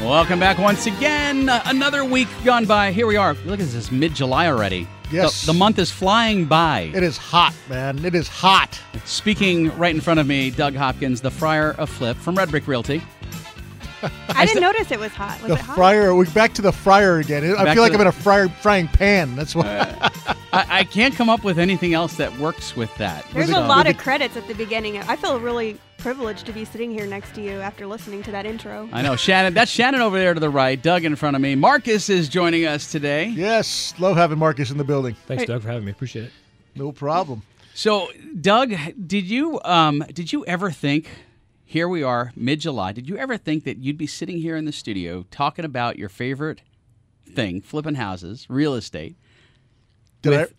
Welcome back once again. Another week gone by. Here we are. Look at this, mid July already. Yes. The, the month is flying by. It is hot, man. It is hot. Speaking right in front of me, Doug Hopkins, the Friar of Flip from Red Brick Realty. I didn't notice it was hot. Was the it hot? fryer. We're back to the fryer again. I Back feel like to I'm in a fryer frying pan. That's why. I, I can't come up with anything else that works with that. There's With a the- lot of credits at the beginning. I feel really privileged to be sitting here next to you after listening to that intro. I know Shannon. That's Shannon over there to the right. Doug in front of me. Marcus is joining us today. yes, love having Marcus in the building. Thanks, Hey. Doug, for having me. Appreciate it. No problem. So, Doug, did you um, did you ever think? Here we are, mid July. Did you ever think that you'd be sitting here in the studio talking about your favorite thing, flipping houses, real estate, Did with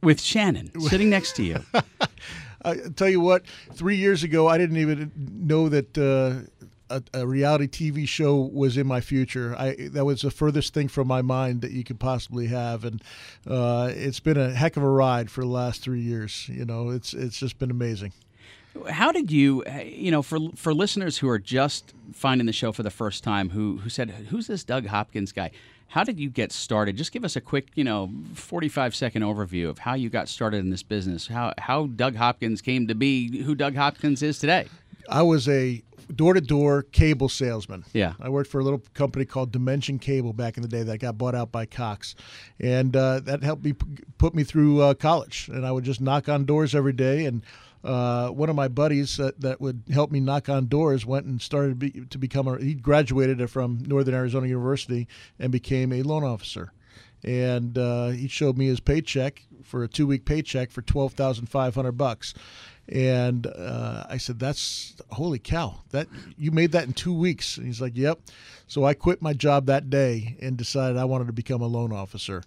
with Shannon sitting next to you? I, I tell you what? Three years ago, I didn't even know that. Uh, a, a reality TV show was in my future. I that was the furthest thing from my mind that you could possibly have, and uh, it's been a heck of a ride for the last three years. You know, it's it's just been amazing. How did you, uh, you know, for for listeners who are just finding the show for the first time, who who said, "Who's this Doug Hopkins guy?" How did you get started? Just give us a quick, you know, forty-five second overview of how you got started in this business. How how Doug Hopkins came to be who Doug Hopkins is today. I was a door to door cable salesman. Yeah. I worked for a little company called Dimension Cable back in the day that got bought out by Cox. And uh, that helped me p- put me through uh, college. And I would just knock on doors every day. And uh, one of my buddies that, that would help me knock on doors went and started be, to become a, he graduated from Northern Arizona University and became a loan officer. And uh, he showed me his paycheck for a two week paycheck for 12500 bucks. And uh, I said, "That's holy cow! That you made that in two weeks." And he's like, "Yep." So I quit my job that day and decided I wanted to become a loan officer.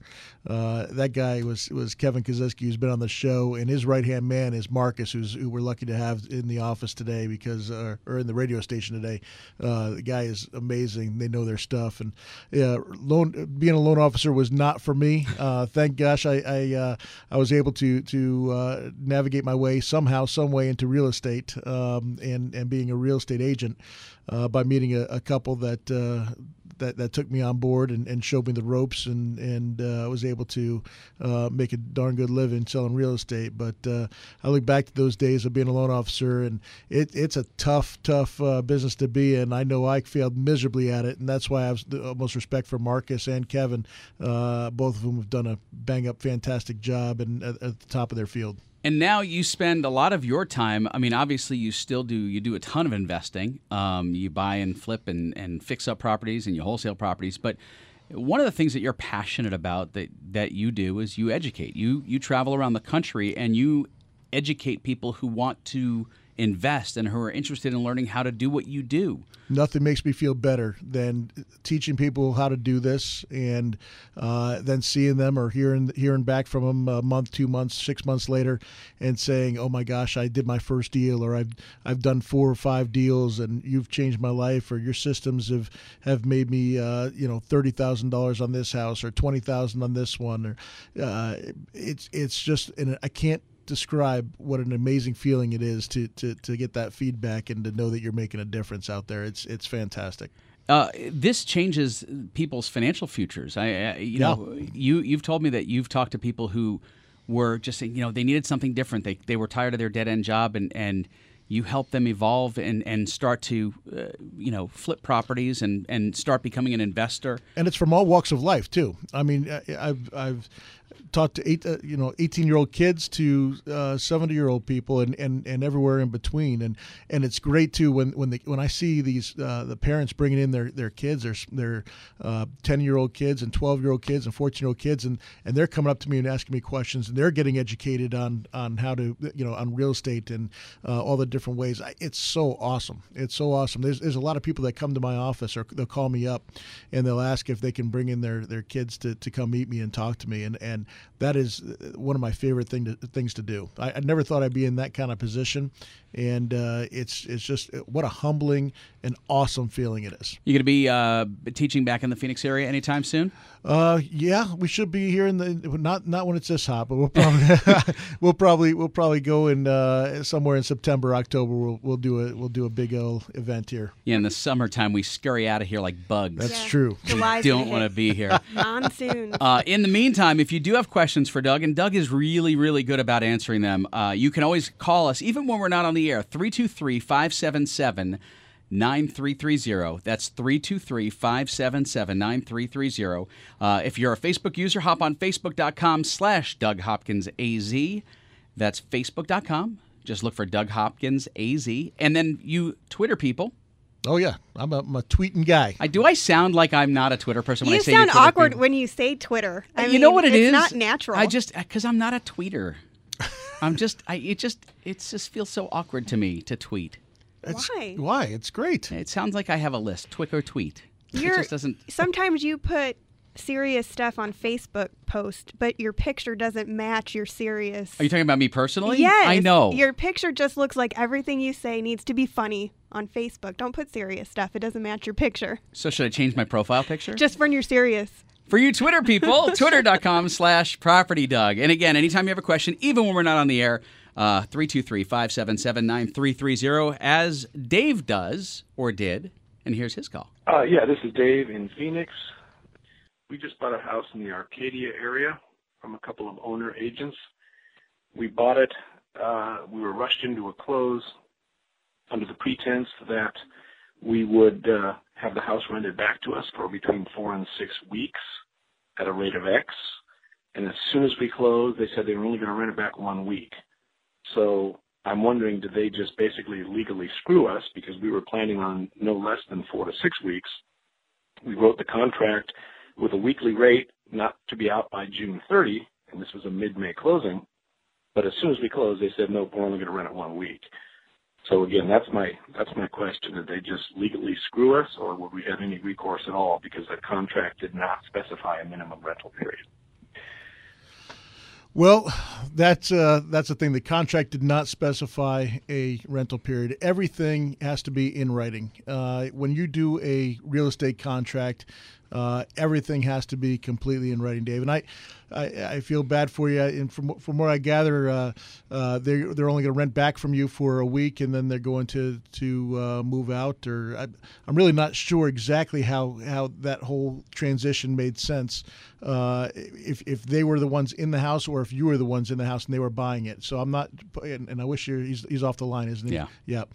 Uh, that guy was was Kevin Kazeski, who's been on the show, and his right hand man is Marcus, who's who we're lucky to have in the office today because uh, or in the radio station today. Uh, the guy is amazing. They know their stuff, and loan being a loan officer was not for me. Uh, thank gosh, I I, uh, I was able to to navigate my way somehow, some way into real estate um, and and being a real estate agent uh, by meeting a, a couple that. Uh, that, that took me on board and, and showed me the ropes and and uh, was able to uh, make a darn good living selling real estate. But uh, I look back to those days of being a loan officer, and it, it's a tough, tough business to be in. I know I failed miserably at it, and that's why I have the most respect for Marcus and Kevin, both of whom have done a bang up, fantastic job and at, at the top of their field. And now you spend a lot of your time. I mean, obviously, you still do. You do a ton of investing. Um, you buy and flip and, and fix up properties and you wholesale properties. But one of the things that you're passionate about that that you do is you educate. You you travel around the country and you educate people who want to invest and who are interested in learning how to do what you do. nothing makes me feel better than teaching people how to do this and uh, then seeing them or hearing hearing back from them a month, two months, six months later, and saying, "Oh my gosh, I did my first deal," or "I've I've done four or five deals, and you've changed my life," or "Your systems have have made me, uh, you know, thirty thousand dollars on this house or twenty thousand on this one," or uh, it's it's just and I can't describe what an amazing feeling it is to, to, to get that feedback and to know that you're making a difference out there. It's it's fantastic. Uh, this changes people's financial futures. I, I you know, you you've told me that you've talked to people who were just saying, you know, they needed something different. They they were tired of their dead end job, and and you help them evolve and and start to, uh, you know, flip properties and and start becoming an investor. And it's from all walks of life too. I mean, I- I've I've taught to eight, uh, you know, eighteen year old kids to seventy year old people, and, and, and everywhere in between. And and it's great too when when the, when I see these uh, the parents bringing in their, their kids, their their ten year old kids and twelve year old kids and fourteen year old kids, and, and they're coming up to me and asking me questions, and they're getting educated on on how to you know on real estate and uh, all the different ways. It's so awesome. It's so awesome. There's there's a lot of people that come to my office or they'll call me up, and they'll ask if they can bring in their their kids to, to come meet me and talk to me, and and that is uh, one of my favorite thing to, things to do. I, I never thought I'd be in that kind of position, and uh, it's it's just uh, what a humbling and awesome feeling it is. You going to be uh, teaching back in the Phoenix area anytime soon? Uh, yeah, we should be here in the not not when it's this hot, but we'll probably we'll probably we'll probably go in uh, somewhere in September, October. We'll we'll do a we'll do a big old event here. Yeah, in the summertime we scurry out of here like bugs. That's Yeah. true. July's Don't want to be here. monsoon. Uh, in the meantime, if you do have questions for Doug, and Doug is really, really good about answering them, uh, you can always call us, even when we're not on the air, 323 577 9330. That's 323 577 9330. Uh, If you're a Facebook user, hop on facebook.com slash Doug Hopkins AZ. That's facebook.com. Just look for Doug Hopkins AZ. And then you Twitter people. Oh yeah, I'm a, I'm a tweeting guy. I, do I sound like I'm not a Twitter person when you I say sound Twitter awkward people? when you say Twitter. I you mean, know what it it's is? not natural. I just uh, because I'm not a tweeter. I'm just I it just it just feels so awkward to me to tweet. It's- Why? Why? It's great. It sounds like I have a list, Twick or tweet. You're, it just doesn't. Sometimes you put serious stuff on Facebook post, but your picture doesn't match your serious. Are you talking about me personally? Yes. I know. Your picture just looks like everything you say needs to be funny on Facebook. Don't put serious stuff. It doesn't match your picture. so should I change my profile picture? Just when you're serious. For you Twitter people, twitter.com slash property Doug. And again, anytime you have a question, even when we're not on the air, uh, 323 577 9330, as Dave does or did. And here's his call. Uh, yeah, this is Dave in Phoenix. We just bought a house in the Arcadia area from a couple of owner agents. We bought it. Uh, we were rushed into a close under the pretense that we would uh, have the house rented back to us for between four and six weeks at a rate of X. And as soon as we closed, they said they were only going to rent it back one week. So I'm wondering, did they just basically legally screw us because we were planning on no less than four to six weeks? We wrote the contract with a weekly rate not to be out by June 30, and this was a mid-May closing. But as soon as we closed, they said, no, we're only going to rent it one week. So again, that's my that's my question. Did they just legally screw us, or would we have any recourse at all because the contract did not specify a minimum rental period? Well, that's uh, that's the thing. The contract did not specify a rental period. Everything has to be in writing. Uh, when you do a real estate contract, uh, everything has to be completely in writing, Dave. And I, I, I feel bad for you. And from from what I gather, uh, uh, they they're only going to rent back from you for a week, and then they're going to to uh, move out. Or I, I'm really not sure exactly how how that whole transition made sense. Uh, if if they were the ones in the house, or if you were the ones in the house and they were buying it. So I'm not. And, and I wish you're, he's he's off the line, isn't he? Yeah. Yeah.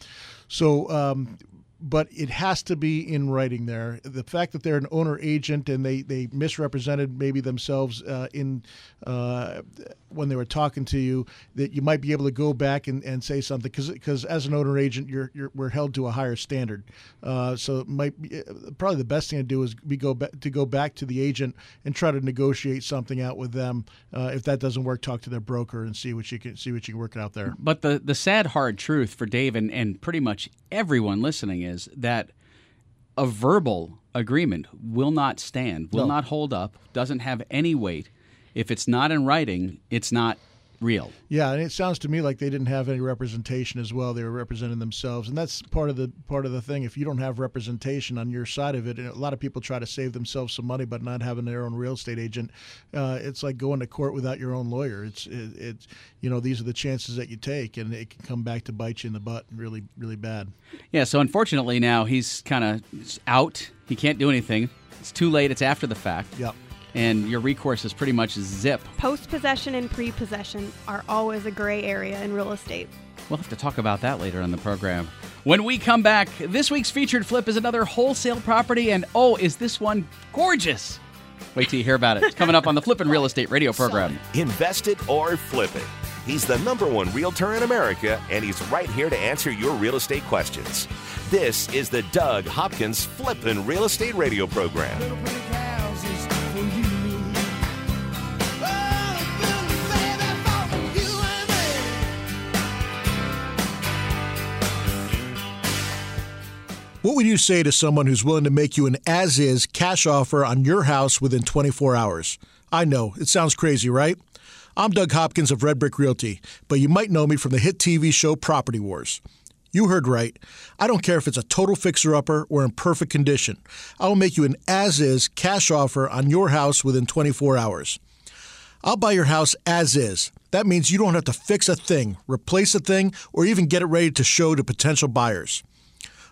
So. Um, but it has to be in writing there. The fact that they're an owner agent and they, they misrepresented maybe themselves uh, in uh, when they were talking to you, that you might be able to go back and, and say something because as an owner agent, you're, you're we're held to a higher standard. Uh, so might be, probably the best thing to do is we go back to go back to the agent and try to negotiate something out with them. Uh, if that doesn't work, talk to their broker and see what you can see what you can work out there. But the, the sad, hard truth for Dave and, and pretty much everyone listening is that a verbal agreement will not stand, will No. not hold up, doesn't have any weight. If it's not in writing, it's not real. Yeah, and it sounds to me like they didn't have any representation as well. They were representing themselves, and that's part of the part of the thing. If you don't have representation on your side of it, and a lot of people try to save themselves some money, but not having their own real estate agent, uh, it's like going to court without your own lawyer. It's it, it's you know these are the chances that you take, and it can come back to bite you in the butt really really bad. Yeah, so unfortunately now he's kind of out. He can't do anything. It's too late. It's after the fact. Yep. And your recourse is pretty much zip. Post possession and pre possession are always a gray area in real estate. We'll have to talk about that later on the program. When we come back, this week's featured flip is another wholesale property, and oh, is this one gorgeous! Wait till you hear about it. It's coming up on the Flippin' Real Estate Radio program. Invest it or flip it. He's the number one realtor in America, and he's right here to answer your real estate questions. This is the Doug Hopkins Flippin' Real Estate Radio program. What would you say to someone who's willing to make you an as is cash offer on your house within 24 hours? I know, it sounds crazy, right? I'm Doug Hopkins of Red Brick Realty, but you might know me from the hit TV show Property Wars. You heard right. I don't care if it's a total fixer upper or in perfect condition. I will make you an as is cash offer on your house within 24 hours. I'll buy your house as is. That means you don't have to fix a thing, replace a thing, or even get it ready to show to potential buyers.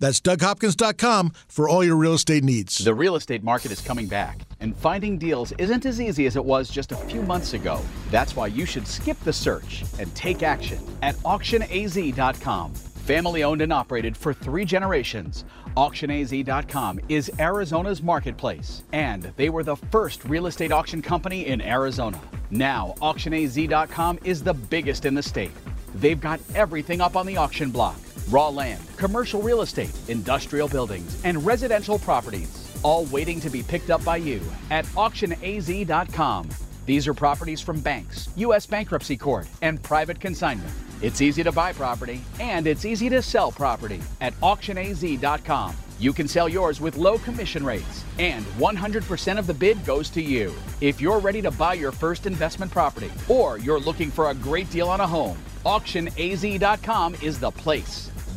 That's DougHopkins.com for all your real estate needs. The real estate market is coming back, and finding deals isn't as easy as it was just a few months ago. That's why you should skip the search and take action at AuctionAZ.com. Family owned and operated for three generations, AuctionAZ.com is Arizona's marketplace, and they were the first real estate auction company in Arizona. Now, AuctionAZ.com is the biggest in the state. They've got everything up on the auction block raw land, commercial real estate, industrial buildings, and residential properties, all waiting to be picked up by you at AuctionAZ.com. These are properties from banks, U.S. bankruptcy court, and private consignment. It's easy to buy property and it's easy to sell property at auctionaz.com. You can sell yours with low commission rates, and 100% of the bid goes to you. If you're ready to buy your first investment property, or you're looking for a great deal on a home, auctionaz.com is the place.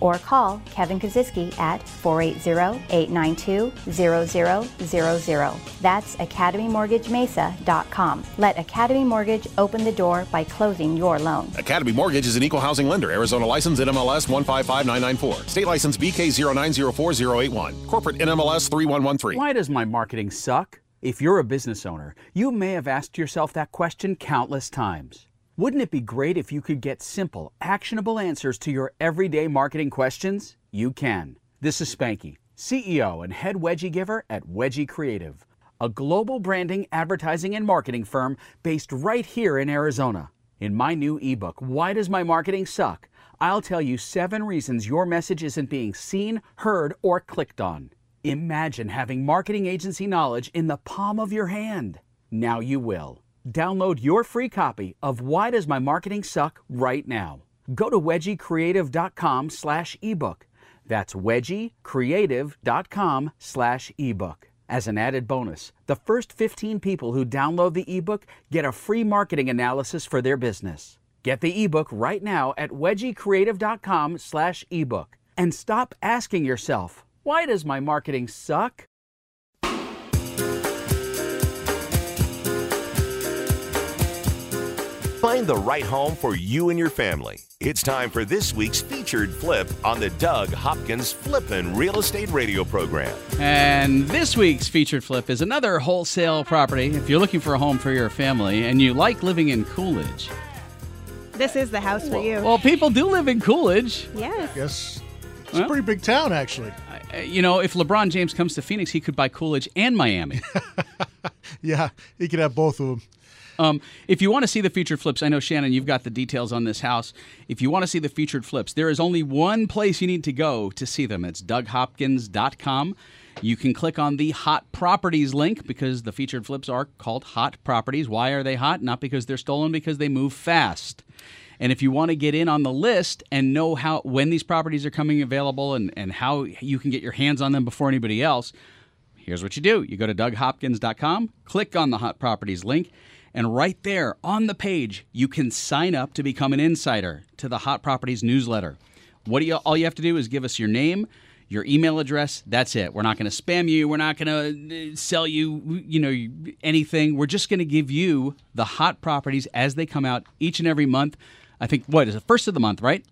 or call Kevin Kaziski at 480-892-0000. That's academymortgagemesa.com. Let Academy Mortgage open the door by closing your loan. Academy Mortgage is an equal housing lender. Arizona license NMLS 155994. State license BK0904081. Corporate NMLS 3113. Why does my marketing suck? If you're a business owner, you may have asked yourself that question countless times. Wouldn't it be great if you could get simple, actionable answers to your everyday marketing questions? You can. This is Spanky, CEO and head wedgie giver at Wedgie Creative, a global branding, advertising, and marketing firm based right here in Arizona. In my new ebook, Why Does My Marketing Suck? I'll tell you seven reasons your message isn't being seen, heard, or clicked on. Imagine having marketing agency knowledge in the palm of your hand. Now you will. Download your free copy of Why Does My Marketing Suck right now. Go to wedgiecreative.com slash ebook. That's wedgiecreative.com slash ebook. As an added bonus, the first 15 people who download the ebook get a free marketing analysis for their business. Get the ebook right now at wedgiecreative.com slash ebook. And stop asking yourself, why does my marketing suck? Find the right home for you and your family. It's time for this week's featured flip on the Doug Hopkins Flippin' Real Estate Radio program. And this week's featured flip is another wholesale property. If you're looking for a home for your family and you like living in Coolidge, This is the house for you. well, people do live in Coolidge. yes. Yes. It's Well- a pretty big town, actually. You know, if LeBron James comes to Phoenix, he could buy Coolidge and Miami. Yeah, he could have both of them. Um, if you want to see the featured flips, I know Shannon, you've got the details on this house. If you want to see the featured flips, there is only one place you need to go to see them. It's DougHopkins.com. You can click on the hot properties link because the featured flips are called hot properties. Why are they hot? Not because they're stolen, because they move fast. And if you want to get in on the list and know how when these properties are coming available and, and how you can get your hands on them before anybody else, here's what you do. You go to DougHopkins.com, click on the hot properties link, And right there on the page, you can sign up to become an insider to the Hot Properties newsletter. What do you all you have to do is give us your name, your email address. That's it. We're not going to spam you. We're not going to uh, sell you, you know, anything. We're just going to give you the hot properties as they come out each and every month. I think what is it? First of the month, right?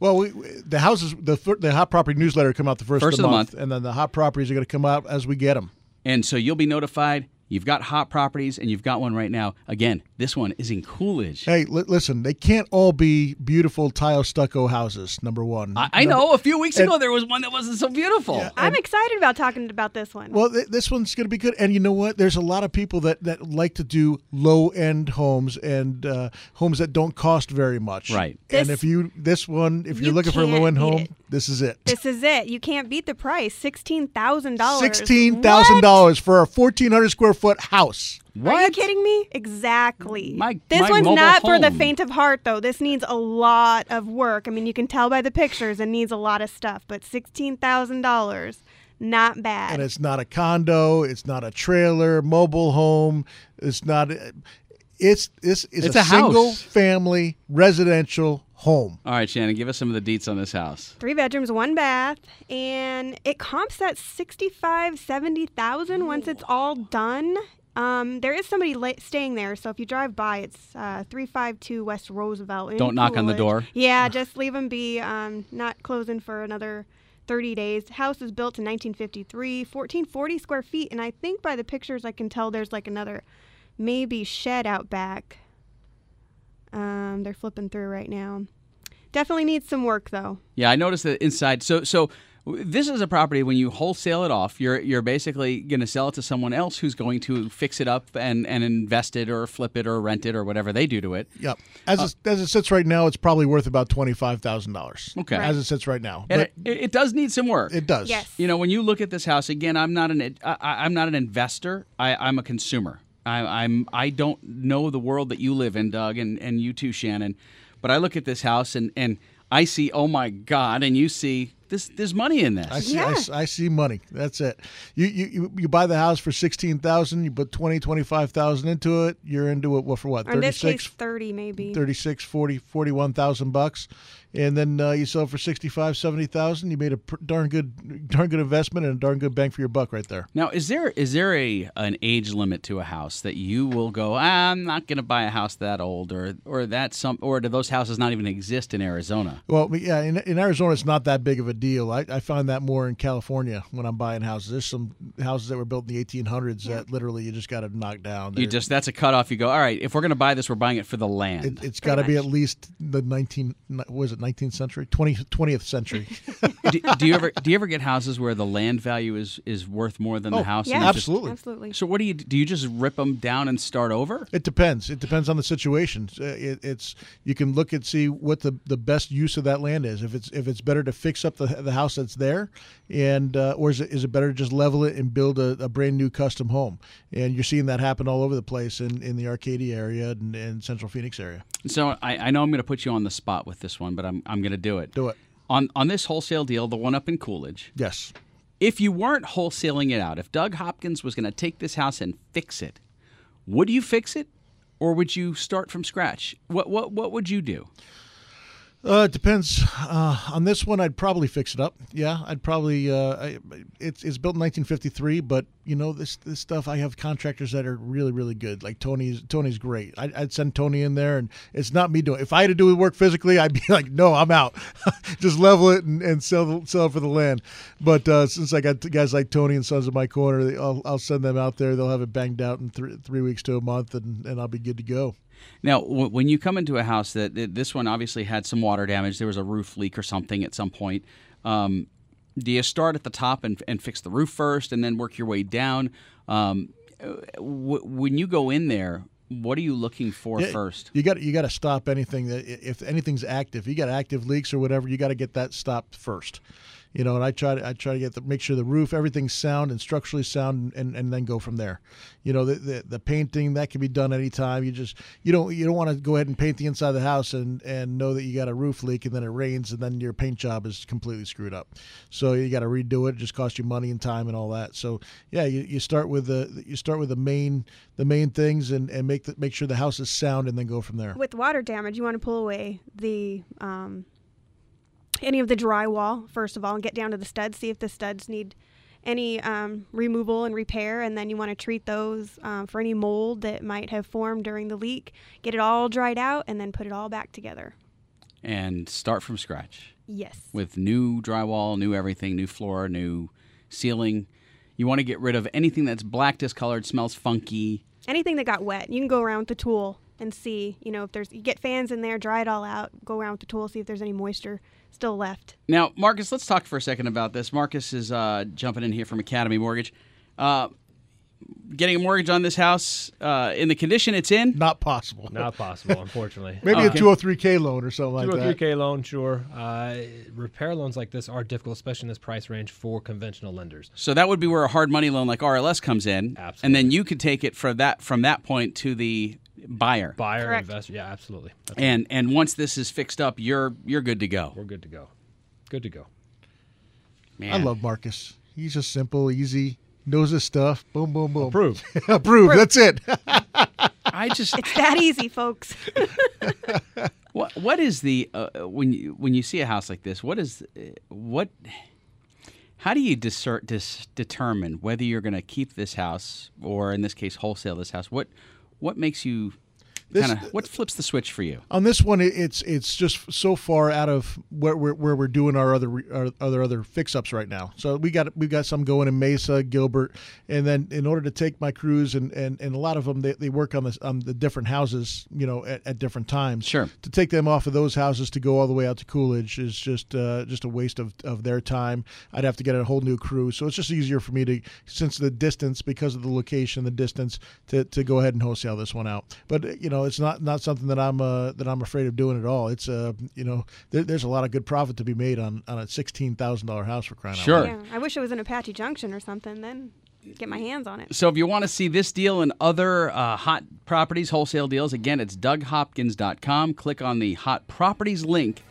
Well, we, the houses, the the hot property newsletter come out the first, First of the, of the month, and then the hot properties are going to come out as we get them. And so you'll be notified. You've got hot properties, and you've got one right now. Again, this one is in Coolidge. Hey, li- listen, they can't all be beautiful tile stucco houses. Number one, I, I Number- know. A few weeks and- ago, there was one that wasn't so beautiful. I'm excited about talking about this one. Well, th- this one's going to be good, and you know what? There's a lot of people that, that like to do low end homes and uh, homes that don't cost very much. Right. and This- if you this one, if you're you looking for a low end home, it. this is it. this is it. You can't beat the price. Sixteen thousand dollars. Sixteen thousand dollars for a fourteen hundred square foot house. What? Are you kidding me? Exactly. My- this my one's mobile not for the faint of heart, though. This needs a lot of work. I mean, you can tell by the pictures it needs a lot of stuff, but $16,000, not bad. And it's not a condo. It's not a trailer, mobile home. It's not. It's this is It's a, a house. single family residential home. All right, Shannon, give us some of the deets on this house. Three bedrooms, one bath, and it comps at 65, 70,000 once it's all done. Um, there is somebody la- staying there, so if you drive by, it's uh, 352 West Roosevelt. in Don't knock on the door. Yeah, just leave them be. Um, not closing for another 30 days. House was built in 1953, 1440 square feet, and I think by the pictures I can tell there's like another maybe shed out back. Um, they're flipping through right now. Definitely needs some work though. Yeah, I noticed that inside. So, so this is a property when you wholesale it off, you're you're basically going to sell it to someone else who's going to fix it up and and invest it or flip it or rent it or whatever they do to it. Yep. As it, as it sits right now, it's probably worth about twenty five thousand dollars. Okay. As it sits right now, but it, it does need some work. it does. Yes. You know, when you look at this house again, I'm not an I, I- I'm not an investor. I, I'm a consumer. I, I'm I don't know the world that you live in, Doug, and, and you too, Shannon. But I look at this house and, and I see, oh my God, and you see this. There's money in this. I see, I Yeah. s- I, see money. That's it. You, you you you buy the house for sixteen thousand. You put 20, 25,000 into it. You're into it. Well, for what? Or in this case, 30 maybe. 36, 40, 41,000 bucks, and then uh, you sell for 65, 70,000. You made a pr- darn good darn good investment and a darn good bang for your buck right there. Now, is there is there a an age limit to a house that you will go? "Ah, I'm not going to buy a house that old, or or that some, or do those houses not even exist in Arizona? Well, yeah, in, in Arizona, it's not that big of a deal. I, I find that more in California when I'm buying houses. There's some houses that were built in the 1800s that literally you just got to knock down. You They're- just that's a cutoff. You go, all right. If we're going to buy this, we're buying it for the land. It, it's got to be at least the 19 was it 19th century 20, 20th century do, do you ever do you ever get houses where the land value is is worth more than Oh, the house? Yeah, you just- absolutely. Absolutely. so what do you do? You just rip them down and start over? it depends it depends on the situation Uh, it, it's you can look and see what the, the best use of that land is if it's if it's better to fix up the, the house that's there and uh, or is it, is it better to just level it and build a, a brand new custom home and you're seeing that happen all over the place in, in the arcadia area and, and central phoenix area So I, I know I'm going to put you on the spot with this one, but I'm I'm going to do it. do it On on this wholesale deal, the one up in Coolidge. yes If you weren't wholesaling it out, if Doug Hopkins was going to take this house and fix it, would you fix it, or would you start from scratch? What what what would you do? Uh, it depends. Uh, on this one, I'd probably fix it up. Yeah, I'd probably. Uh, I, it's it's built in 1953, but you know this this stuff. I have contractors that are really really good. Like Tony's Tony's great. I'd, I'd send Tony in there, and it's not me doing. If I had to do the work physically, I'd be like, no, I'm out. Just level it and, and sell sell it for the land. But uh, since I got guys like Tony and Sons of My Corner, I'll I'll send them out there. They'll have it banged out in three three weeks to a month, and, and I'll be good to go. Now, w- when you come into a house that that- this one obviously had some water damage, there was a roof leak or something at some point. Um, do you start at the top and, and fix the roof first, and then work your way down? Um, w- when you go in there, what are you looking for Yeah, first? You got you got to stop anything that if anything's active, you got active leaks or whatever, you got to get that stopped first. You know, and I try to I try to get the make sure the roof everything's sound and structurally sound, and, and then go from there. You know, the, the the painting that can be done anytime. You just you don't you don't want to go ahead and paint the inside of the house and and know that you got a roof leak and then it rains and then your paint job is completely screwed up. So you got to redo it. It just costs you money and time and all that. So yeah, you, you start with the you start with the main the main things and and make the, make sure the house is sound and then go from there. With water damage, you want to pull away the um, any of the drywall first of all and get down to the studs. See if the studs need any um, removal and repair, and then you want to treat those um, for any mold that might have formed during the leak. Get it all dried out, and then put it all back together. And start from scratch Yes. with new drywall, new everything, new floor, new ceiling. You want to get rid of anything that's black, discolored, smells funky. Anything that got wet, you can go around with the tool and see. You know, if there's you get fans in there, dry it all out. Go around with the tool, see if there's any moisture still left. Now, Marcus, let's talk for a second about this. Marcus is uh, jumping in here from Academy Mortgage. Uh, getting a mortgage on this house uh, in the condition it's in. Not possible. Not possible, unfortunately. Maybe Okay. a 203k loan or something like Two or that. three K loan, sure. Uh, repair loans like this are difficult, especially in this price range for conventional lenders. So that would be where a hard money loan like RLS comes in, Absolutely. and then you could take it for that from that point to the buyer. Buyer, Correct. investor, yeah, absolutely. That's- And and once this is fixed up, you're you're good to go. we're good to go. Good to go. Man. I love Marcus. He's just simple, easy, knows his stuff. Boom, boom, boom. Approved. Approved. That's it. I just It's that easy, folks. what what is the uh, when you when you see a house like this? What is uh, what? How do you discern, dis, determine whether you're going to keep this house or, in this case, wholesale this house? What what makes you This- kind of what flips the switch for you? On this one, it's it's just so far out of where we're, where we're doing our other our other other fix ups right now. So we got we got some going in Mesa, Gilbert, and then in order to take my crews and, and, and a lot of them they, they work on this on the different houses, you know, at, at different times. Sure. To take them off of those houses to go all the way out to Coolidge is just uh, just a waste of, of their time. I'd have to get a whole new crew, so it's just easier for me to since the distance because of the location, the distance to, to go ahead and wholesale this one out. But you know, it's not not something that I'm uh, that I'm afraid of doing at all. It's uh, you know, there, there's a lot of good profit to be made on on a sixteen thousand dollar house for crying out Sure. loud. yeah, I wish it was in Apache Junction or something. Then get my hands on it. So if you want to see this deal and other uh, hot properties, wholesale deals, again, it's DougHopkins.com. Click on the hot properties link,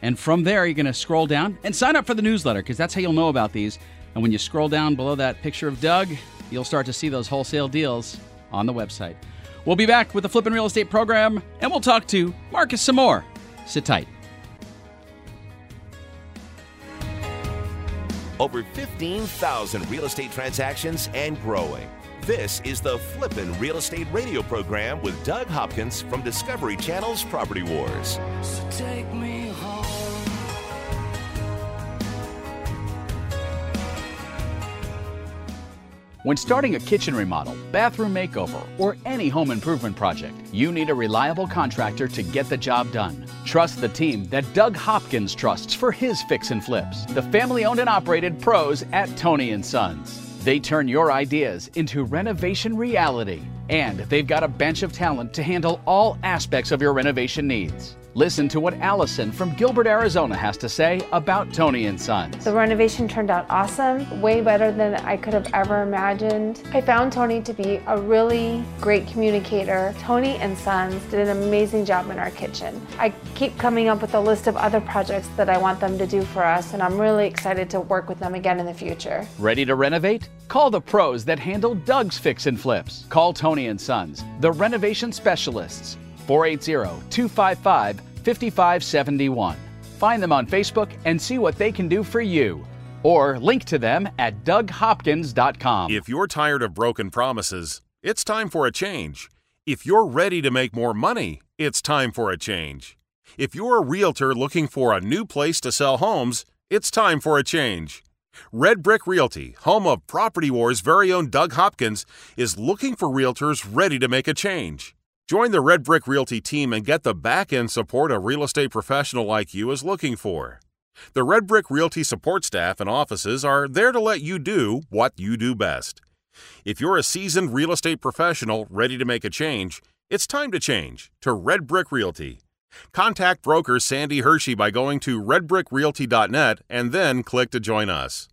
and from there you're going to scroll down and sign up for the newsletter because that's how you'll know about these. And when you scroll down below that picture of Doug, you'll start to see those wholesale deals on the website. We'll be back with the Flippin' Real Estate program, and we'll talk to Marcus some more. Sit tight. Over 15,000 real estate transactions and growing. This is the Flippin' Real Estate Radio program with Doug Hopkins from Discovery Channel's Property Wars. So When starting a kitchen remodel, bathroom makeover, or any home improvement project, you need a reliable contractor to get the job done. Trust the team that Doug Hopkins trusts for his fix and flips. The family owned and operated pros at Tony Sons. They turn your ideas into renovation reality, and they've got a bench of talent to handle all aspects of your renovation needs. Listen to what Allison from Gilbert, Arizona has to say about Tony and Sons. The renovation turned out awesome, way better than I could have ever imagined. I found Tony to be a really great communicator. Tony and Sons did an amazing job in our kitchen. I keep coming up with a list of other projects that I want them to do for us, and I'm really excited to work with them again in the future. Ready to renovate? Call the pros that handle Doug's fix and flips. Call Tony and Sons, the renovation specialists. 480-255-5571. Find them on Facebook and see what they can do for you. Or link to them at doughopkins.com. If you're tired of broken promises, it's time for a change. If you're ready to make more money, it's time for a change. If you're a realtor looking for a new place to sell homes, it's time for a change. Red Brick Realty, home of Property Wars' very own Doug Hopkins, is looking for realtors ready to make a change. Join the Red Brick Realty team and get the back end support a real estate professional like you is looking for. The Red Brick Realty support staff and offices are there to let you do what you do best. If you're a seasoned real estate professional ready to make a change, it's time to change to Red Brick Realty. Contact broker Sandy Hershey by going to redbrickrealty.net and then click to join us.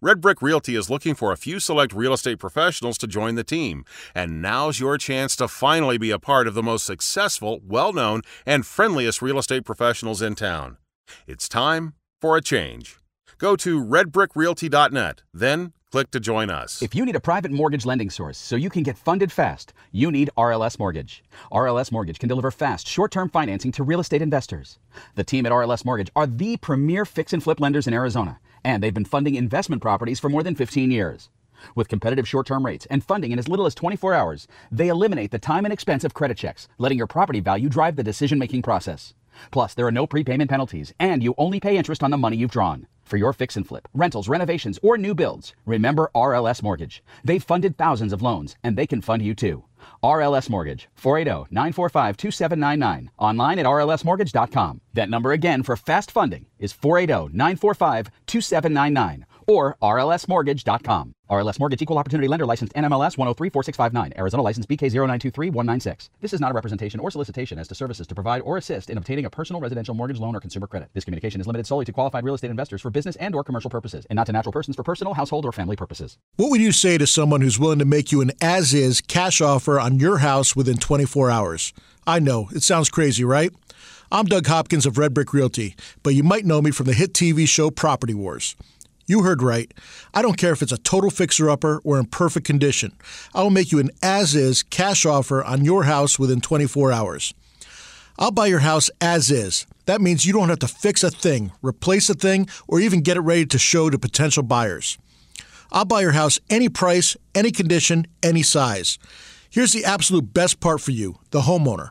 Red Brick Realty is looking for a few select real estate professionals to join the team, and now's your chance to finally be a part of the most successful, well known, and friendliest real estate professionals in town. It's time for a change. Go to redbrickrealty.net, then click to join us. If you need a private mortgage lending source so you can get funded fast, you need RLS Mortgage. RLS Mortgage can deliver fast, short term financing to real estate investors. The team at RLS Mortgage are the premier fix and flip lenders in Arizona, and they've been funding investment properties for more than 15 years. With competitive short term rates and funding in as little as 24 hours, they eliminate the time and expense of credit checks, letting your property value drive the decision making process. Plus, there are no prepayment penalties, and you only pay interest on the money you've drawn. For your fix and flip, rentals, renovations, or new builds, remember RLS Mortgage. They've funded thousands of loans, and they can fund you too. RLS Mortgage, 480 945 2799. Online at rlsmortgage.com. That number again for fast funding is 480 945 2799 or rlsmortgage.com. RLS Mortgage Equal Opportunity Lender licensed NMLS 1034659, Arizona license BK0923196. This is not a representation or solicitation as to services to provide or assist in obtaining a personal residential mortgage loan or consumer credit. This communication is limited solely to qualified real estate investors for business and or commercial purposes and not to natural persons for personal, household, or family purposes. What would you say to someone who's willing to make you an as is cash offer on your house within 24 hours? I know, it sounds crazy, right? I'm Doug Hopkins of Red Brick Realty, but you might know me from the hit TV show Property Wars. You heard right. I don't care if it's a total fixer upper or in perfect condition. I will make you an as is cash offer on your house within 24 hours. I'll buy your house as is. That means you don't have to fix a thing, replace a thing, or even get it ready to show to potential buyers. I'll buy your house any price, any condition, any size. Here's the absolute best part for you, the homeowner.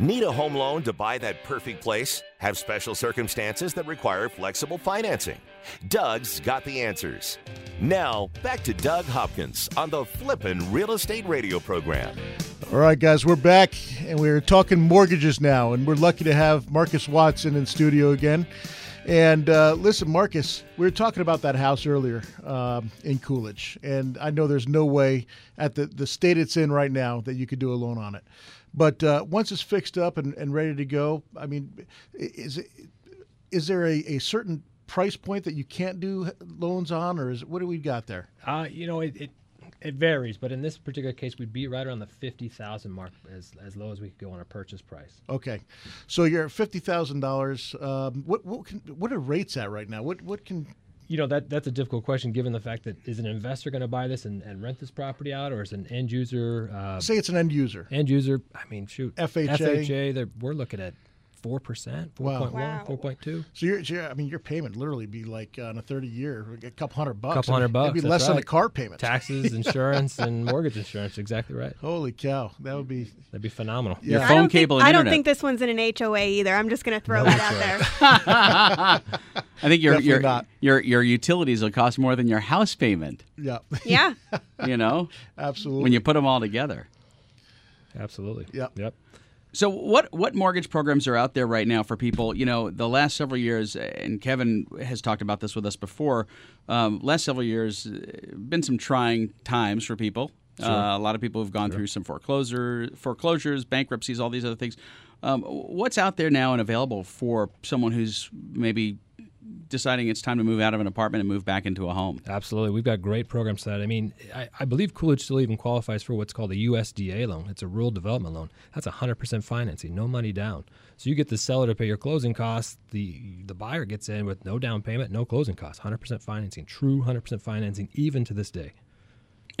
Need a home loan to buy that perfect place? Have special circumstances that require flexible financing? Doug's got the answers. Now, back to Doug Hopkins on the Flippin' Real Estate Radio program. All right, guys, we're back and we're talking mortgages now, and we're lucky to have Marcus Watson in studio again. And uh, listen, Marcus, we were talking about that house earlier um, in Coolidge, and I know there's no way at the, the state it's in right now that you could do a loan on it. But uh, once it's fixed up and, and ready to go, I mean, is it, is there a, a certain price point that you can't do loans on, or is what do we got there? Uh, you know, it, it it varies, but in this particular case, we'd be right around the fifty thousand mark, as as low as we could go on a purchase price. Okay, so you're at fifty thousand um, dollars. What what can, what are rates at right now? What what can you know that that's a difficult question given the fact that is an investor going to buy this and, and rent this property out or is an end user uh, say it's an end user. end user i mean shoot fha fha we're looking at four percent, four point one, four point two. So your, so I mean, your payment literally be like uh, on a thirty year, a couple hundred bucks. Couple hundred bucks. It'd be less right. than a car payment. Taxes, insurance, and mortgage insurance. Exactly right. Holy cow, that would be that'd be phenomenal. Yeah. Your phone cable think, and I don't think this one's in an HOA either. I'm just going to throw no that out there. I think your your, not. your your utilities will cost more than your house payment. Yeah. Yeah. you know. Absolutely. When you put them all together. Absolutely. Yep. Yep. So what what mortgage programs are out there right now for people? You know, the last several years, and Kevin has talked about this with us before. Um, last several years, been some trying times for people. Sure. Uh, a lot of people have gone sure. through some foreclosure, foreclosures, bankruptcies, all these other things. Um, what's out there now and available for someone who's maybe deciding it's time to move out of an apartment and move back into a home. Absolutely. We've got great programs for that. I mean, I, I, believe Coolidge still even qualifies for what's called a USDA loan. It's a rural development loan. That's 100% financing, no money down. So you get the seller to pay your closing costs. The, the buyer gets in with no down payment, no closing costs, 100% financing, true 100% financing, even to this day.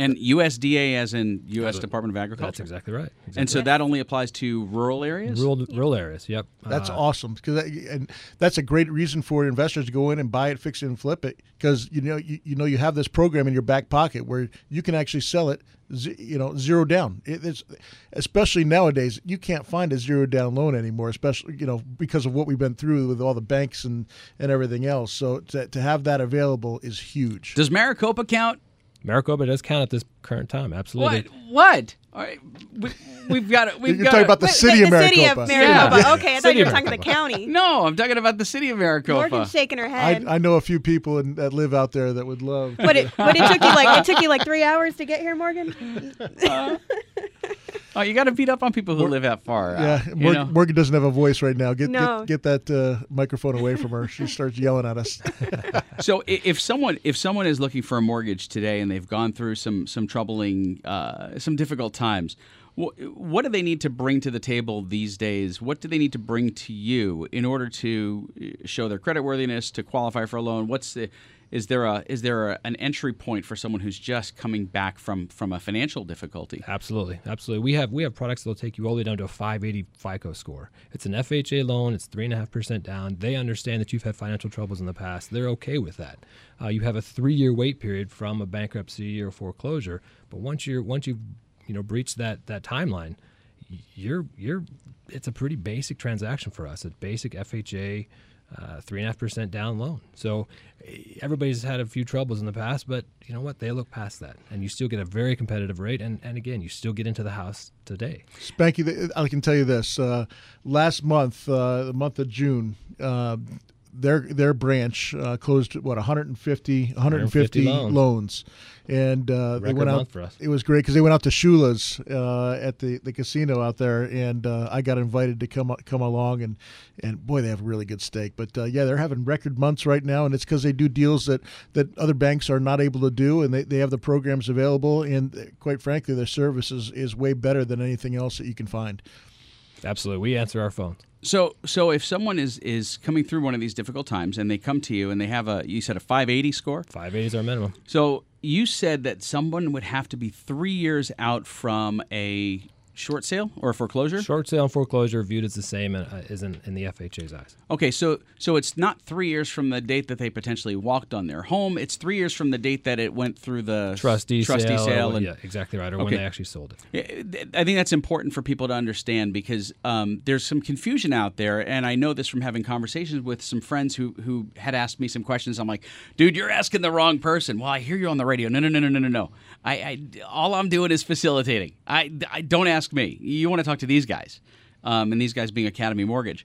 And USDA, as in U.S. That's- Department of Agriculture. That's exactly right. And so Exactly. that only applies to rural areas. rural rural areas. Yep. That's Uh, awesome because and that's a great reason for investors to go in and buy it, fix it, and flip it because you know you, you know you have this program in your back pocket where you can actually sell it, you know, zero down. It, it's especially nowadays you can't find a zero down loan anymore, especially you know because of what we've been through with all the banks and and everything else. So to, to have that available is huge. Does Maricopa count? Maricopa does count at this current time. Absolutely. What? What? All right, we, we've got it. We've You're got talking it. about the city wait, of the city Maricopa. of Maricopa. Yeah. Okay, I thought you were talking about the county. No, I'm talking about the city of Maricopa. Morgan's shaking her head. I know a few people in, that live out there that would love. but it but it took you like it took you like three hours to get here, Morgan. Uh, oh, you got to beat up on people who live that far. uh, Yeah, you Morgan, know? Morgan doesn't have a voice right now. Get No. get, get that uh, microphone away from her. She starts yelling at us. so if someone if someone is looking for a mortgage today and they've gone through some some troubling uh, some difficult times wh- what do they need to bring to the table these days what do they need to bring to you in order to uh, show their creditworthiness to qualify for a loan what's the is there a is there a, an entry point for someone who's just coming back from from a financial difficulty Absolutely, absolutely. We have we have products that'll take you all the way down to a 580 FICO score. It's an FHA loan. It's three and a half percent down. They understand that you've had financial troubles in the past. They're okay with that. Uh, you have a three year wait period from a bankruptcy or foreclosure, but once you're once you've you know breached that that timeline, you're you're it's a pretty basic transaction for us. A basic FHA. Uh, three and a half percent down loan. So eh, everybody's had a few troubles in the past, but you know what? They look past that, and you still get a very competitive rate. And, and again, you still get into the house today. Spanky, I can tell you this: uh, last month, uh, the month of June, uh, their their branch uh, closed what 150 150 loans. loans, and uh, they went out. for us. It was great because they went out to Shula's uh, at the, the casino out there, and uh, I got invited to come come along, and and boy, they have really good steak. But uh, yeah, they're having record months right now, and it's because they do deals that that other banks are not able to do, and they, they have the programs available, and uh, quite frankly, their service is, is way better than anything else that you can find. Absolutely, we answer our phones. So, so if someone is is coming through one of these difficult times and they come to you and they have a you said a 580 score. 580 is our minimum. So you said that someone would have to be three years out from a short sale or foreclosure. Short sale and foreclosure viewed as the same uh, as in, in the FHA's eyes. Okay, so so it's not three years from the date that they potentially walked on their home. It's three years from the date that it went through the Trustee, trustee sale, sale and yeah, exactly right, or when they actually sold it. I think that's important for people to understand because um, there's some confusion out there, and I know this from having conversations with some friends who who had asked me some questions. I'm like, dude, you're asking the wrong person. Well, I hear you on the radio. No, no, no, no, no, no, no. I, I all I'm doing is facilitating. I, I don't ask me. You want to talk to these guys, um, and these guys being Academy Mortgage.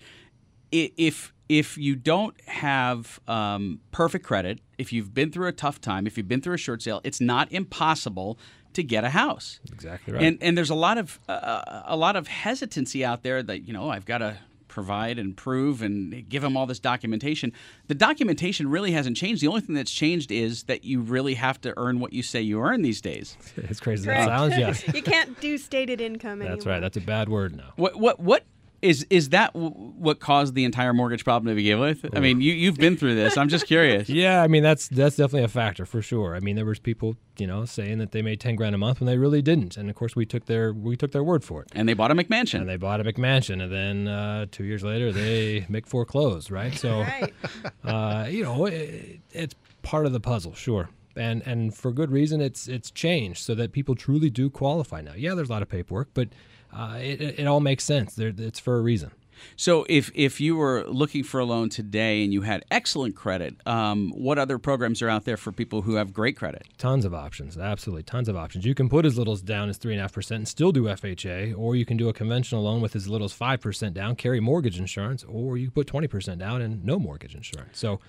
If if you don't have um, perfect credit, if you've been through a tough time, if you've been through a short sale, it's not impossible to get a house. Exactly right. And and there's a lot of uh, a lot of hesitancy out there that you know I've got to provide and prove and give them all this documentation. The documentation really hasn't changed. The only thing that's changed is that you really have to earn what you say you earn these days. It's crazy. Correct. That sounds, yes. you can't do stated income anymore. That's right. That's a bad word now. What what what is is that w- what caused the entire mortgage problem to begin with? I mean, you you've been through this. I'm just curious. Yeah, I mean that's that's definitely a factor for sure. I mean there was people you know saying that they made ten grand a month when they really didn't, and of course we took their we took their word for it. And they bought a McMansion. And they bought a McMansion, and then uh, two years later they make foreclosed, right? So, Right. uh, you know, it, it's part of the puzzle, sure. And and for good reason, it's it's changed so that people truly do qualify now. Yeah, there's a lot of paperwork, but uh, it, it all makes sense. There, it's for a reason. So if if you were looking for a loan today and you had excellent credit, um, what other programs are out there for people who have great credit? Tons of options, absolutely tons of options. You can put as little as down as three and a half percent and still do FHA, or you can do a conventional loan with as little as five percent down, carry mortgage insurance, or you put twenty percent down and no mortgage insurance. So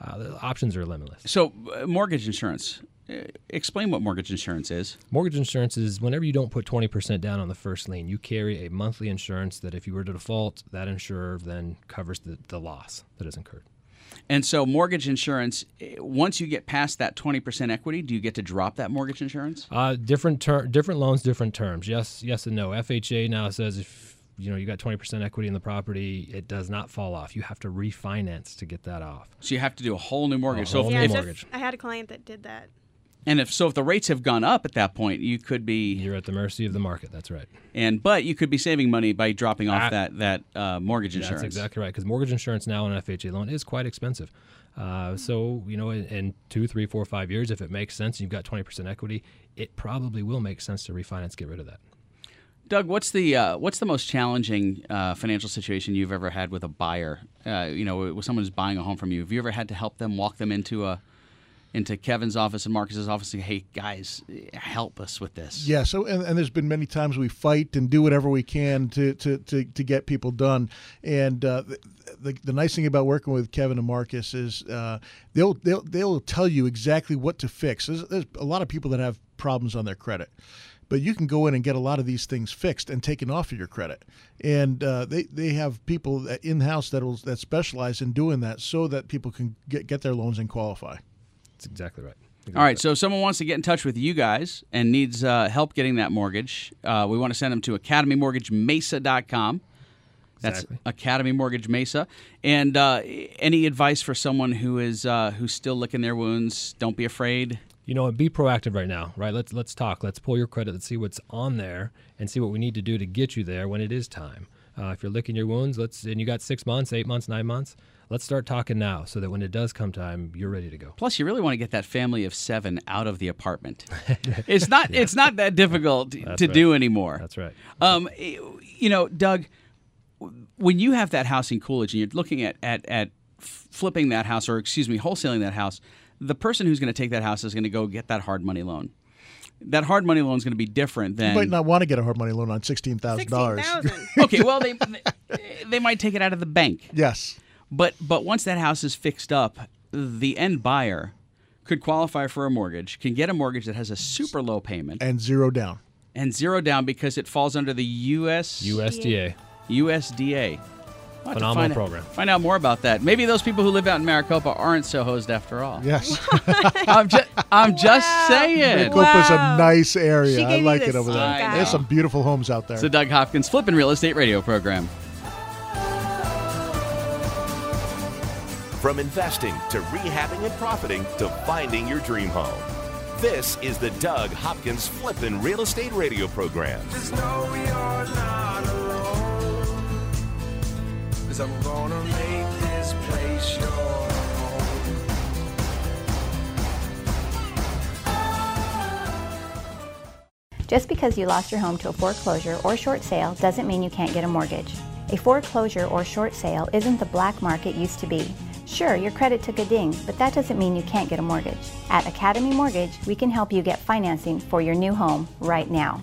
uh, the options are limitless. So uh, mortgage insurance. Uh, Explain what mortgage insurance is. Mortgage insurance is whenever you don't put 20% down on the first lien, you carry a monthly insurance that if you were to default, that insurer then covers the, the loss that is incurred. And so mortgage insurance, eh, once you get past that 20% equity, do you get to drop that mortgage insurance? Uh, different ter- different loans, different terms. Yes, yes and no. FHA now says if you know you got 20% equity in the property, it does not fall off. You have to refinance to get that off. So you have to do a whole new mortgage. A whole if, new Yeah, mortgage. I had a client that did that. And if so, if the rates have gone up at that point, you could be You're at the mercy of the market. That's right. and but you could be saving money by dropping off Ah. that that uh, mortgage insurance. That's exactly right. Because mortgage insurance now on an FHA loan is quite expensive. Uh, so you know, in, in two, three, four, five years, if it makes sense, and you've got twenty percent equity. It probably will make sense to refinance, get rid of that. Doug, what's the uh, what's the most challenging uh, financial situation you've ever had with a buyer? Uh, you know, with someone who's buying a home from you. Have you ever had to help them walk them into a into Kevin's office and Marcus's office and "Hey, guys, help us with this." Yeah. So, and, and there's been many times we fight and do whatever we can to to, to, to get people done. And uh, the, the the nice thing about working with Kevin and Marcus is uh, they'll they'll they'll tell you exactly what to fix. There's, there's a lot of people that have problems on their credit. But you can go in and get a lot of these things fixed and taken off of your credit, and uh, they they have people in house that will that specialize in doing that, so that people can get get their loans and qualify. That's exactly right. All right, so if someone wants to get in touch with you guys and needs uh, help getting that mortgage, uh, we want to send them to academymortgagemesa.com. That's Exactly. Academy Mortgage Mesa. And uh, any advice for someone who is uh, who's still licking their wounds? Don't be afraid. you know, be proactive right now, right? Let's let's talk. Let's pull your credit. Let's see what's on there and see what we need to do to get you there when it is time. Uh, if you're licking your wounds, let's and you got six months, eight months, nine months. Let's start talking now, so that when it does come time, you're ready to go. Plus, you really want to get that family of seven out of the apartment. it's not it's not that difficult to right. do anymore. That's right. Um, you know, Doug, when you have that house in Coolidge and you're looking at at at flipping that house, or excuse me, wholesaling that house, the person who's going to take that house is going to go get that hard money loan. That hard money loan is going to be different than You might not want to get a hard money loan on sixteen thousand dollars. okay, well they they might take it out of the bank. Yes. But but once that house is fixed up, the end buyer could qualify for a mortgage, can get a mortgage that has a super low payment and zero down. and zero down because it falls under the US USDA. USDA. We'll Phenomenal find, program. Find out more about that. Maybe those people who live out in Maricopa aren't so hosed after all. Yes. I'm just I'm just saying. Maricopa's a nice area. I like it over there. stink eye. There's some beautiful homes out there. It's the Doug Hopkins Flippin' Real Estate Radio Program. From investing to rehabbing and profiting to finding your dream home. This is the Doug Hopkins Flippin' Real Estate Radio Program. Cause I'm gonna make this place. Just because you lost your home to a foreclosure or short sale doesn't mean you can't get a mortgage. A foreclosure or short sale isn't the black market used to be. Sure, your credit took a ding, but that doesn't mean you can't get a mortgage. At Academy Mortgage, we can help you get financing for your new home right now.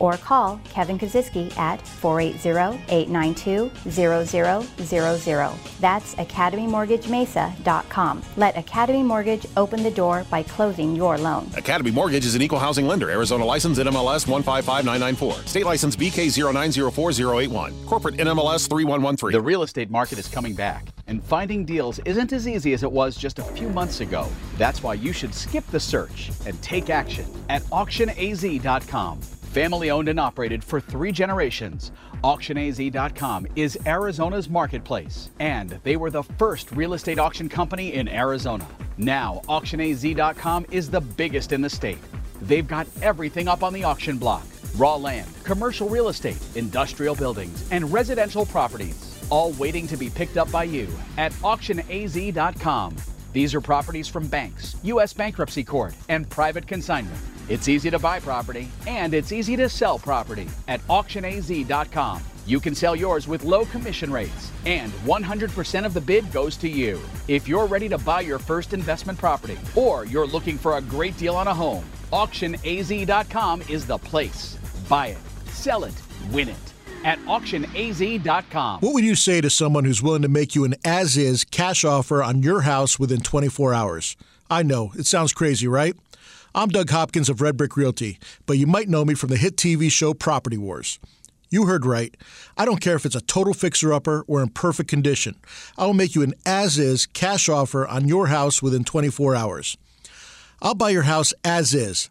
or call Kevin Kaziski at 480-892-0000. That's academymortgagemesa.com. Let Academy Mortgage open the door by closing your loan. Academy Mortgage is an equal housing lender. Arizona license NMLS 155994. State license BK0904081. Corporate NMLS 3113. The real estate market is coming back, and finding deals isn't as easy as it was just a few months ago. That's why you should skip the search and take action at auctionaz.com. Family owned and operated for three generations, AuctionAZ.com is Arizona's marketplace, and they were the first real estate auction company in Arizona. Now, AuctionAZ.com is the biggest in the state. They've got everything up on the auction block raw land, commercial real estate, industrial buildings, and residential properties, all waiting to be picked up by you at AuctionAZ.com. These are properties from banks, U.S. bankruptcy court, and private consignment. It's easy to buy property and it's easy to sell property at auctionaz.com. You can sell yours with low commission rates and 100% of the bid goes to you. If you're ready to buy your first investment property or you're looking for a great deal on a home, auctionaz.com is the place. Buy it, sell it, win it at auctionaz.com. What would you say to someone who's willing to make you an as is cash offer on your house within 24 hours? I know, it sounds crazy, right? I'm Doug Hopkins of Red Brick Realty, but you might know me from the hit TV show Property Wars. You heard right. I don't care if it's a total fixer upper or in perfect condition. I will make you an as is cash offer on your house within 24 hours. I'll buy your house as is.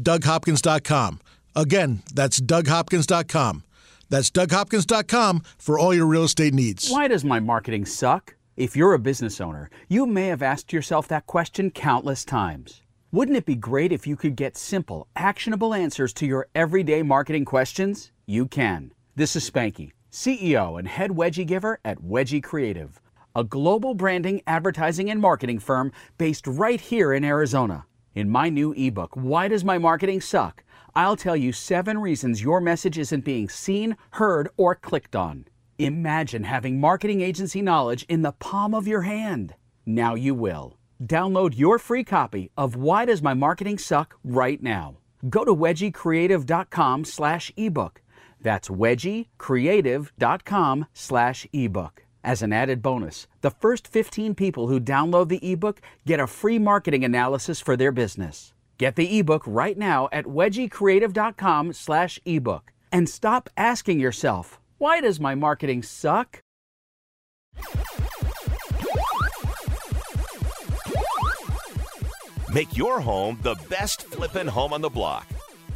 DougHopkins.com. Again, that's DougHopkins.com. That's DougHopkins.com for all your real estate needs. Why does my marketing suck? If you're a business owner, you may have asked yourself that question countless times. Wouldn't it be great if you could get simple, actionable answers to your everyday marketing questions? You can. This is Spanky, CEO and head wedgie giver at Wedgie Creative, a global branding, advertising, and marketing firm based right here in Arizona. In my new ebook, Why Does My Marketing Suck? I'll tell you seven reasons your message isn't being seen, heard, or clicked on. Imagine having marketing agency knowledge in the palm of your hand. Now you will. Download your free copy of Why Does My Marketing Suck right now. Go to wedgiecreative.com slash ebook. That's wedgiecreative.com slash ebook. As an added bonus, the first 15 people who download the ebook get a free marketing analysis for their business. Get the ebook right now at wedgiecreative.com slash ebook. And stop asking yourself, why does my marketing suck? Make your home the best flippin' home on the block.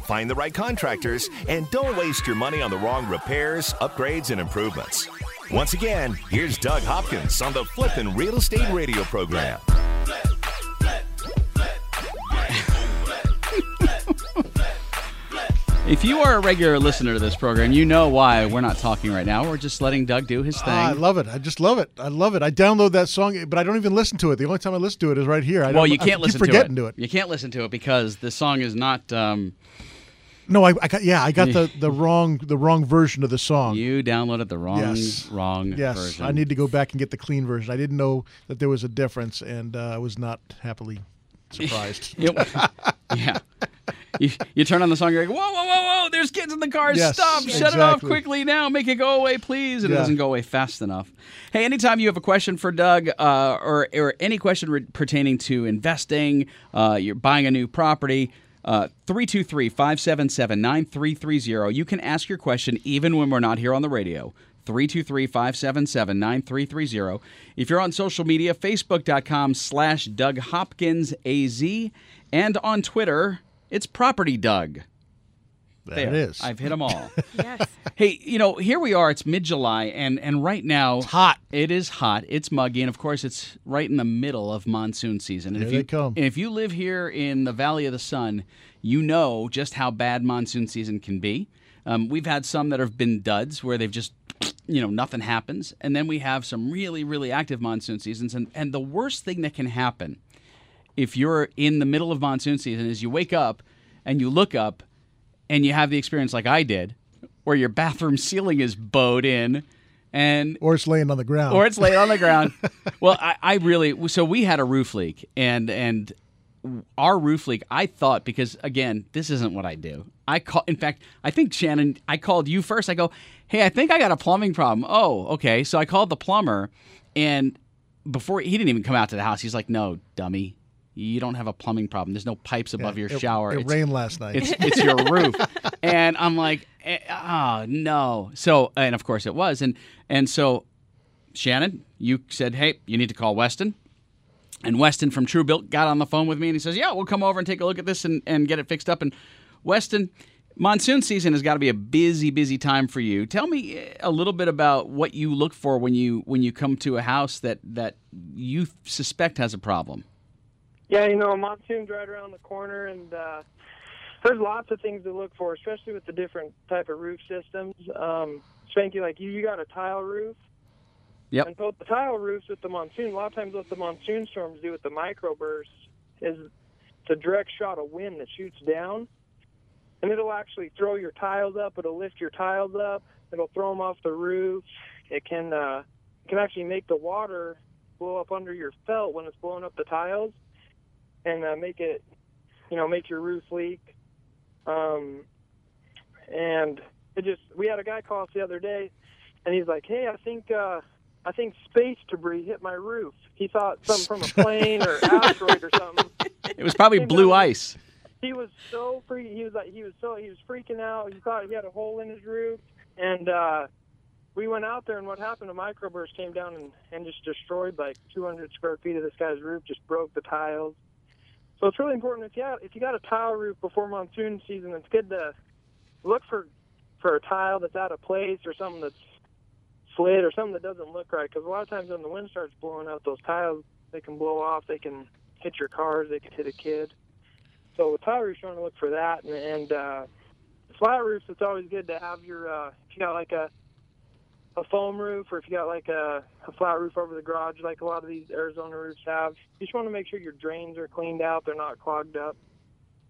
Find the right contractors and don't waste your money on the wrong repairs, upgrades, and improvements. Once again, here's Doug Hopkins on the Flippin' Real Estate Radio program. If you are a regular listener to this program, you know why we're not talking right now. We're just letting Doug do his thing. Ah, I love it. I just love it. I love it. I download that song, but I don't even listen to it. The only time I listen to it is right here. I well, don't- you can't keep listen forgetting to to it. it. You can't listen to it because the song is not. Um, No, I, I got yeah, I got the, the wrong the wrong version of the song. you downloaded the wrong Yes. wrong yes, version. I need to go back and get the clean version. I didn't know that there was a difference, and uh, I was not happily surprised. Yeah. You, you turn on the song, you're like, whoa, whoa, whoa, whoa, there's kids in the car. Yes, Stop. Shut it off quickly now. Make it go away, please. And it doesn't go away fast enough. Hey, anytime you have a question for Doug uh, or, or any question re- pertaining to investing, uh, you're buying a new property, Uh, 323 577 9330. You can ask your question even when we're not here on the radio. 323 577 9330. If you're on social media, facebook.com slash Doug Hopkins AZ. And on Twitter, it's Property Doug. There it is. I've hit them all. Yes. hey, you know, here we are. It's mid July, and, and right now. It's hot. It is hot. It's muggy. And of course, it's right in the middle of monsoon season. And Here if you, they come. And if you live here in the Valley of the Sun, you know just how bad monsoon season can be. Um, we've had some that have been duds where they've just, you know, nothing happens. And then we have some really, really active monsoon seasons. And, and the worst thing that can happen if you're in the middle of monsoon season is you wake up and you look up and you have the experience like I did, where your bathroom ceiling is bowed in, and or it's laying on the ground. or it's laid on the ground. well, I, I really so we had a roof leak, and and our roof leak. I thought because again, this isn't what I do. I call. In fact, I think Shannon. I called you first. I go, hey, I think I got a plumbing problem. Oh, okay. So I called the plumber, and before he didn't even come out to the house, he's like, no, dummy. You don't have a plumbing problem. There's no pipes above your it- shower. it It's- rained last night. It's it's your roof, and I'm like, eh, oh no. So and of course it was, and and so Shannon, you said, hey, you need to call Weston. And Weston from True Built got on the phone with me and he says, Yeah, we'll come over and take a look at this and, and get it fixed up. And Weston, monsoon season has got to be a busy, busy time for you. Tell me eh, a little bit about what you look for when you when you come to a house that, that you suspect has a problem. Yeah, you know, monsoon's right around the corner, and uh, there's lots of things to look for, especially with the different type of roof systems. Um, Spanky, like you, you got a tile roof, Yep. and both the tile roofs with the monsoon. A lot of times, what the monsoon storms do with the microbursts is it's a direct shot of wind that shoots down, and it'll actually throw your tiles up. It'll lift your tiles up, it'll throw them off the roof. It can uh, it can actually make the water blow up under your felt when it's blowing up the tiles, and uh, make it, you know, make your roof leak. Um, and it just we had a guy call us the other day, and he's like, "Hey, I think uh, I think space debris hit my roof." He thought something from a plane or asteroid or something. It was probably blue ice. He was so free. He was like he was so he was freaking out. He thought he had a hole in his roof, and uh, we went out there. And what happened? A microburst came down and, and just destroyed like 200 square feet of this guy's roof. Just broke the tiles. So it's really important if you have, if you got a tile roof before monsoon season, it's good to look for for a tile that's out of place or something that's slid or something that doesn't look right. Because a lot of times when the wind starts blowing out, those tiles they can blow off. They can hit your cars. They can hit a kid. So with tile roofs, you want to look for that. And, and uh, flat roofs, it's always good to have your uh, if you got like a a foam roof or if you got like a, a flat roof over the garage like a lot of these Arizona roofs have. You just want to make sure your drains are cleaned out. They're not clogged up.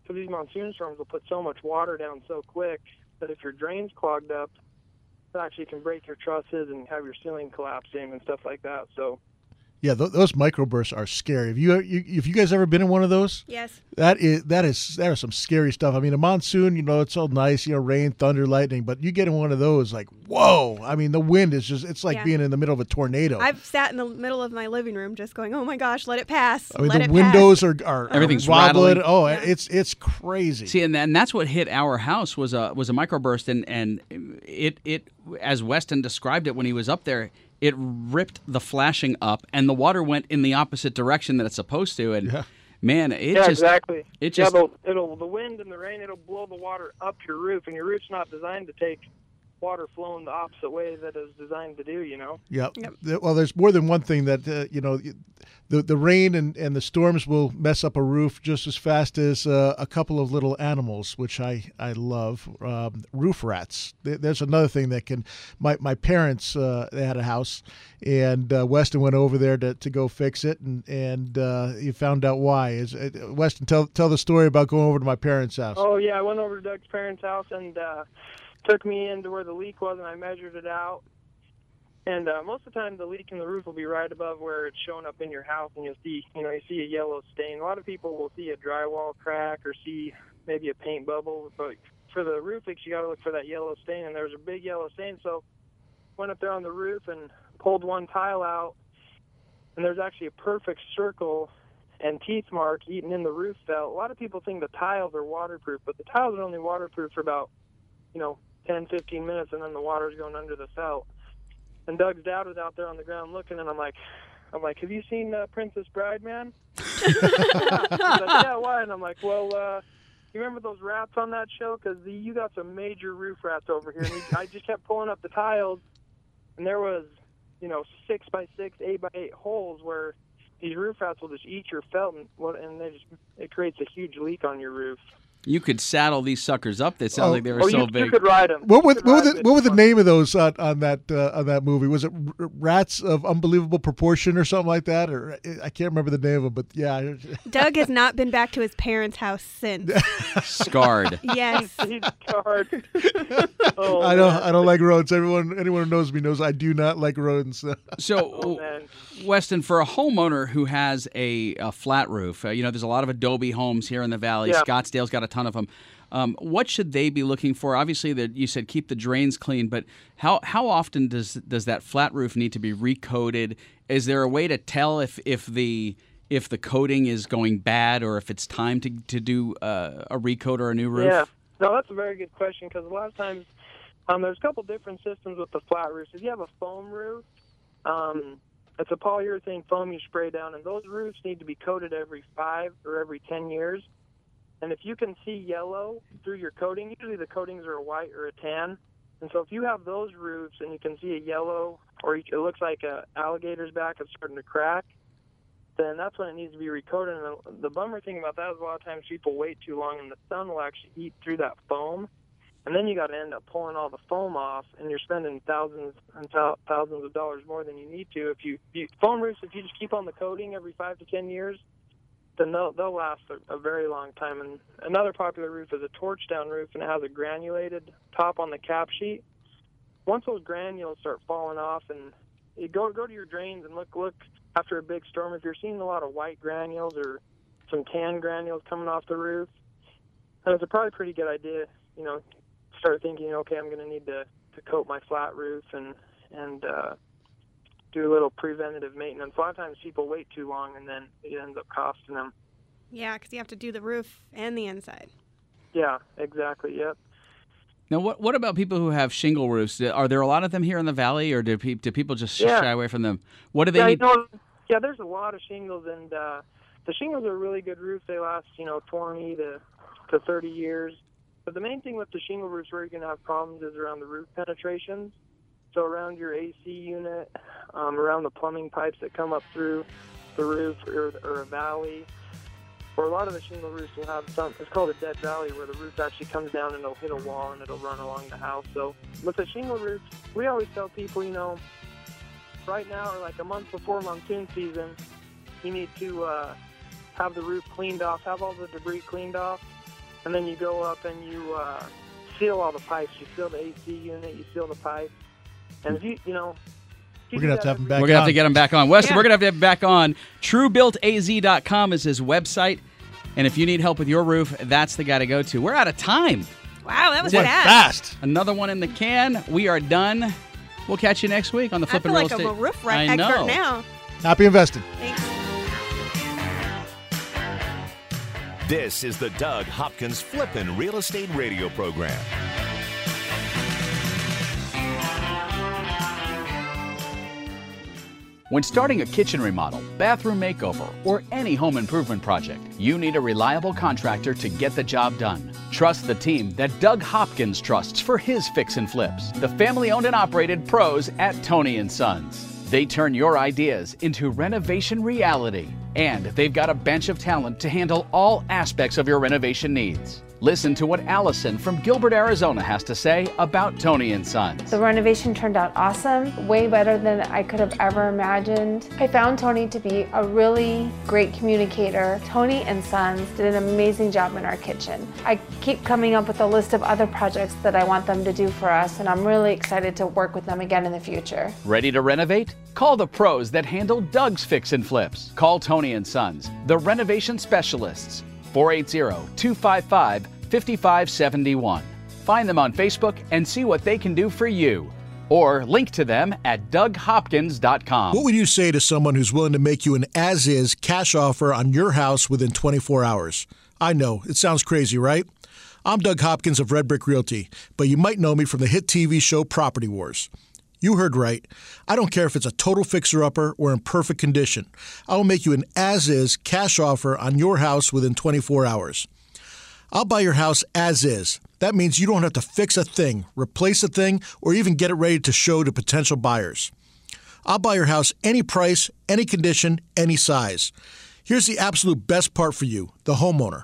Because these monsoon storms will put so much water down so quick that if your drain's clogged up, it actually can break your trusses and have your ceiling collapsing and stuff like that. So Yeah, th- those microbursts are scary. Have you, you if you guys ever been in one of those? Yes. That is that is that is some scary stuff. I mean, a monsoon, you know, it's all nice, you know, rain, thunder, lightning, but you get in one of those, like whoa! I mean, the wind is just it's like Yeah. being in the middle of a tornado. I've sat in the middle of my living room just going, oh my gosh, let it pass. I mean, let the it windows pass. are are are Everything's wobbling. rattling. Oh, it's it's crazy. See, and, and that's what hit our house was a was a microburst, and and it it as Weston described it when he was up there, it ripped the flashing up, and the water went in the opposite direction that it's supposed to, and man, it yeah, just exactly. it just yeah, it'll, it'll the wind and the rain it'll blow the water up your roof, and your roof's not designed to take water flowing the opposite way that it's designed to do. You know. Yeah. Th- Well, there's more than one thing that uh, you know. The the rain and, and the storms will mess up a roof just as fast as uh, a couple of little animals, which I I love. Um, roof rats. There's another thing that can. My my parents uh, they had a house, and uh, Weston went over there to, to go fix it, and and uh, he found out why. Is uh, Weston tell tell the story about going over to my parents' house? Oh yeah, I went over to Doug's parents' house and uh, took me into where the leak was, and I measured it out. And uh, most of the time, the leak in the roof will be right above where it's showing up in your house, and you'll see, you know, you see a yellow stain. A lot of people will see a drywall crack or see maybe a paint bubble, but for the roof leaks, you got to look for that yellow stain. And there was a big yellow stain, so went up there on the roof and pulled one tile out, and there's actually a perfect circle and teeth mark eaten in the roof felt. A lot of people think the tiles are waterproof, but the tiles are only waterproof for about, you know, 10, 15 minutes, and then the water's going under the felt. And Doug's dad was out there on the ground looking, and I'm like, I'm like, have you seen uh, Princess Bride, man? Like, yeah, why? And I'm like, well, uh, you remember those rats on that show? Because you got some major roof rats over here. And he, I just kept pulling up the tiles, and there was, you know, six by six, eight by eight holes where these roof rats will just eat your felt, and, and they just it creates a huge leak on your roof. You could saddle these suckers up. They sound Oh. like they were Or so you, big. you could ride them. What, would, what, were the, what were the name of those on, on that uh, on that movie? Was it R- Rats of Unbelievable Proportion or something like that? Or I can't remember the name of them, but yeah. Doug has not been back to his parents' house since. Scarred. yes. He's scarred. oh, I don't man. I don't like rodents. Everyone anyone who knows me knows I do not like rodents. So, Oh. Weston, for a homeowner who has a, a flat roof, uh, you know, there's a lot of Adobe homes here in the valley. Yeah. Scottsdale's got a ton of them. Um, what should they be looking for? Obviously, that you said keep the drains clean, but how how often does does that flat roof need to be recoated? Is there a way to tell if if the if the coating is going bad or if it's time to to do uh, a recoat or a new roof? Yeah, no, that's a very good question because a lot of times um, there's a couple different systems with the flat roofs. If you have a foam roof, um, it's a polyurethane foam you spray down, and those roofs need to be coated every five or every ten years. And if you can see yellow through your coating, usually the coatings are a white or a tan. And so if you have those roofs and you can see a yellow or it looks like a alligator's back is starting to crack, then that's when it needs to be recoated. And the, bummer thing about that is a lot of times people wait too long and the sun will actually eat through that foam. And then you got to end up pulling all the foam off, and you're spending thousands and thou- thousands of dollars more than you need to. If you, you foam roofs, if you just keep on the coating every five to ten years, then they'll they'll last a, a very long time. And another popular roof is a torch down roof, and it has a granulated top on the cap sheet. once those granules start falling off, and you go go to your drains and look look after a big storm. If you're seeing a lot of white granules or some tan granules coming off the roof, then it's a probably pretty good idea. You know, start thinking, okay, I'm going to need to to coat my flat roof and and uh, do a little preventative maintenance. A lot of times people wait too long, and then it ends up costing them. Yeah, because you have to do the roof and the inside. Yeah, exactly. Yep. Now, what what about people who have shingle roofs? Are there a lot of them here in the valley, or do, pe- do people just Yeah. shy away from them? What do they yeah, need? You know, yeah, there's a lot of shingles, and uh, the shingles are a really good roofs. They last, you know, 20 to to 30 years. But the main thing with the shingle roofs where you're going to have problems is around the roof penetrations. So around your AC unit, um, around the plumbing pipes that come up through the roof or, or a valley. Or a lot of the shingle roofs will have some. It's called a dead valley, where the roof actually comes down and it'll hit a wall and it'll run along the house. So with the shingle roofs, we always tell people, you know, right now or like a month before monsoon season, you need to uh, have the roof cleaned off, have all the debris cleaned off, and then you go up and you uh, seal all the pipes. You seal the AC unit, you seal the pipes, and if you you know. We're gonna have to have him back We're gonna have to get him back on. Weston, Yeah. we're gonna have to have him back on. TrueBuiltAZ.com is his website, and if you need help with your roof, that's the guy to go to. We're out of time. Wow, that was Went fast. fast. Another one in the can. We are done. We'll catch you next week on the I Flipping feel Real like Estate. I'm a roof I right expert know. now. Happy investing. Thanks. This is the Doug Hopkins Flippin' Real Estate Radio Program. When starting a kitchen remodel, bathroom makeover, or any home improvement project, you need a reliable contractor to get the job done. Trust the team that Doug Hopkins trusts for his fix and flips. The family owned and operated pros at Tony Sons. They turn your ideas into renovation reality, and they've got a bench of talent to handle all aspects of your renovation needs. Listen to what Allison from Gilbert, Arizona has to say about Tony and Sons. The renovation turned out awesome, way better than I could have ever imagined. I found Tony to be a really great communicator. Tony and Sons did an amazing job in our kitchen. I keep coming up with a list of other projects that I want them to do for us, and I'm really excited to work with them again in the future. Ready to renovate? Call the pros that handle Doug's Fix and Flips. Call Tony and Sons, the renovation specialists. 480-255-5571. Find them on Facebook and see what they can do for you. Or link to them at doughopkins.com. What would you say to someone who's willing to make you an as is cash offer on your house within 24 hours? I know, it sounds crazy, right? I'm Doug Hopkins of Red Brick Realty, but you might know me from the hit TV show Property Wars. You heard right. I don't care if it's a total fixer upper or in perfect condition. I will make you an as is cash offer on your house within 24 hours. I'll buy your house as is. That means you don't have to fix a thing, replace a thing, or even get it ready to show to potential buyers. I'll buy your house any price, any condition, any size. Here's the absolute best part for you, the homeowner.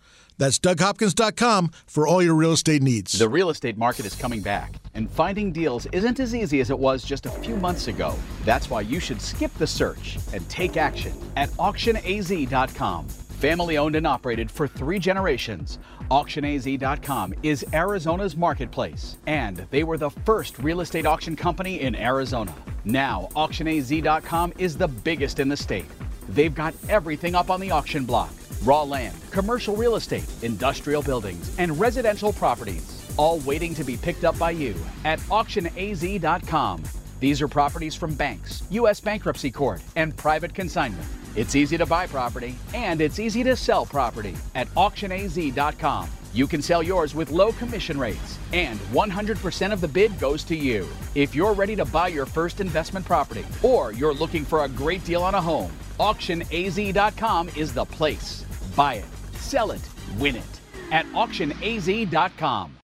That's DougHopkins.com for all your real estate needs. The real estate market is coming back, and finding deals isn't as easy as it was just a few months ago. That's why you should skip the search and take action at auctionaz.com. Family owned and operated for three generations, auctionaz.com is Arizona's marketplace, and they were the first real estate auction company in Arizona. Now, auctionaz.com is the biggest in the state. They've got everything up on the auction block raw land, commercial real estate, industrial buildings, and residential properties, all waiting to be picked up by you at auctionaz.com. These are properties from banks, U.S. bankruptcy court, and private consignment. It's easy to buy property and it's easy to sell property at auctionaz.com. You can sell yours with low commission rates, and 100% of the bid goes to you. If you're ready to buy your first investment property or you're looking for a great deal on a home, auctionaz.com is the place. Buy it, sell it, win it at auctionaz.com.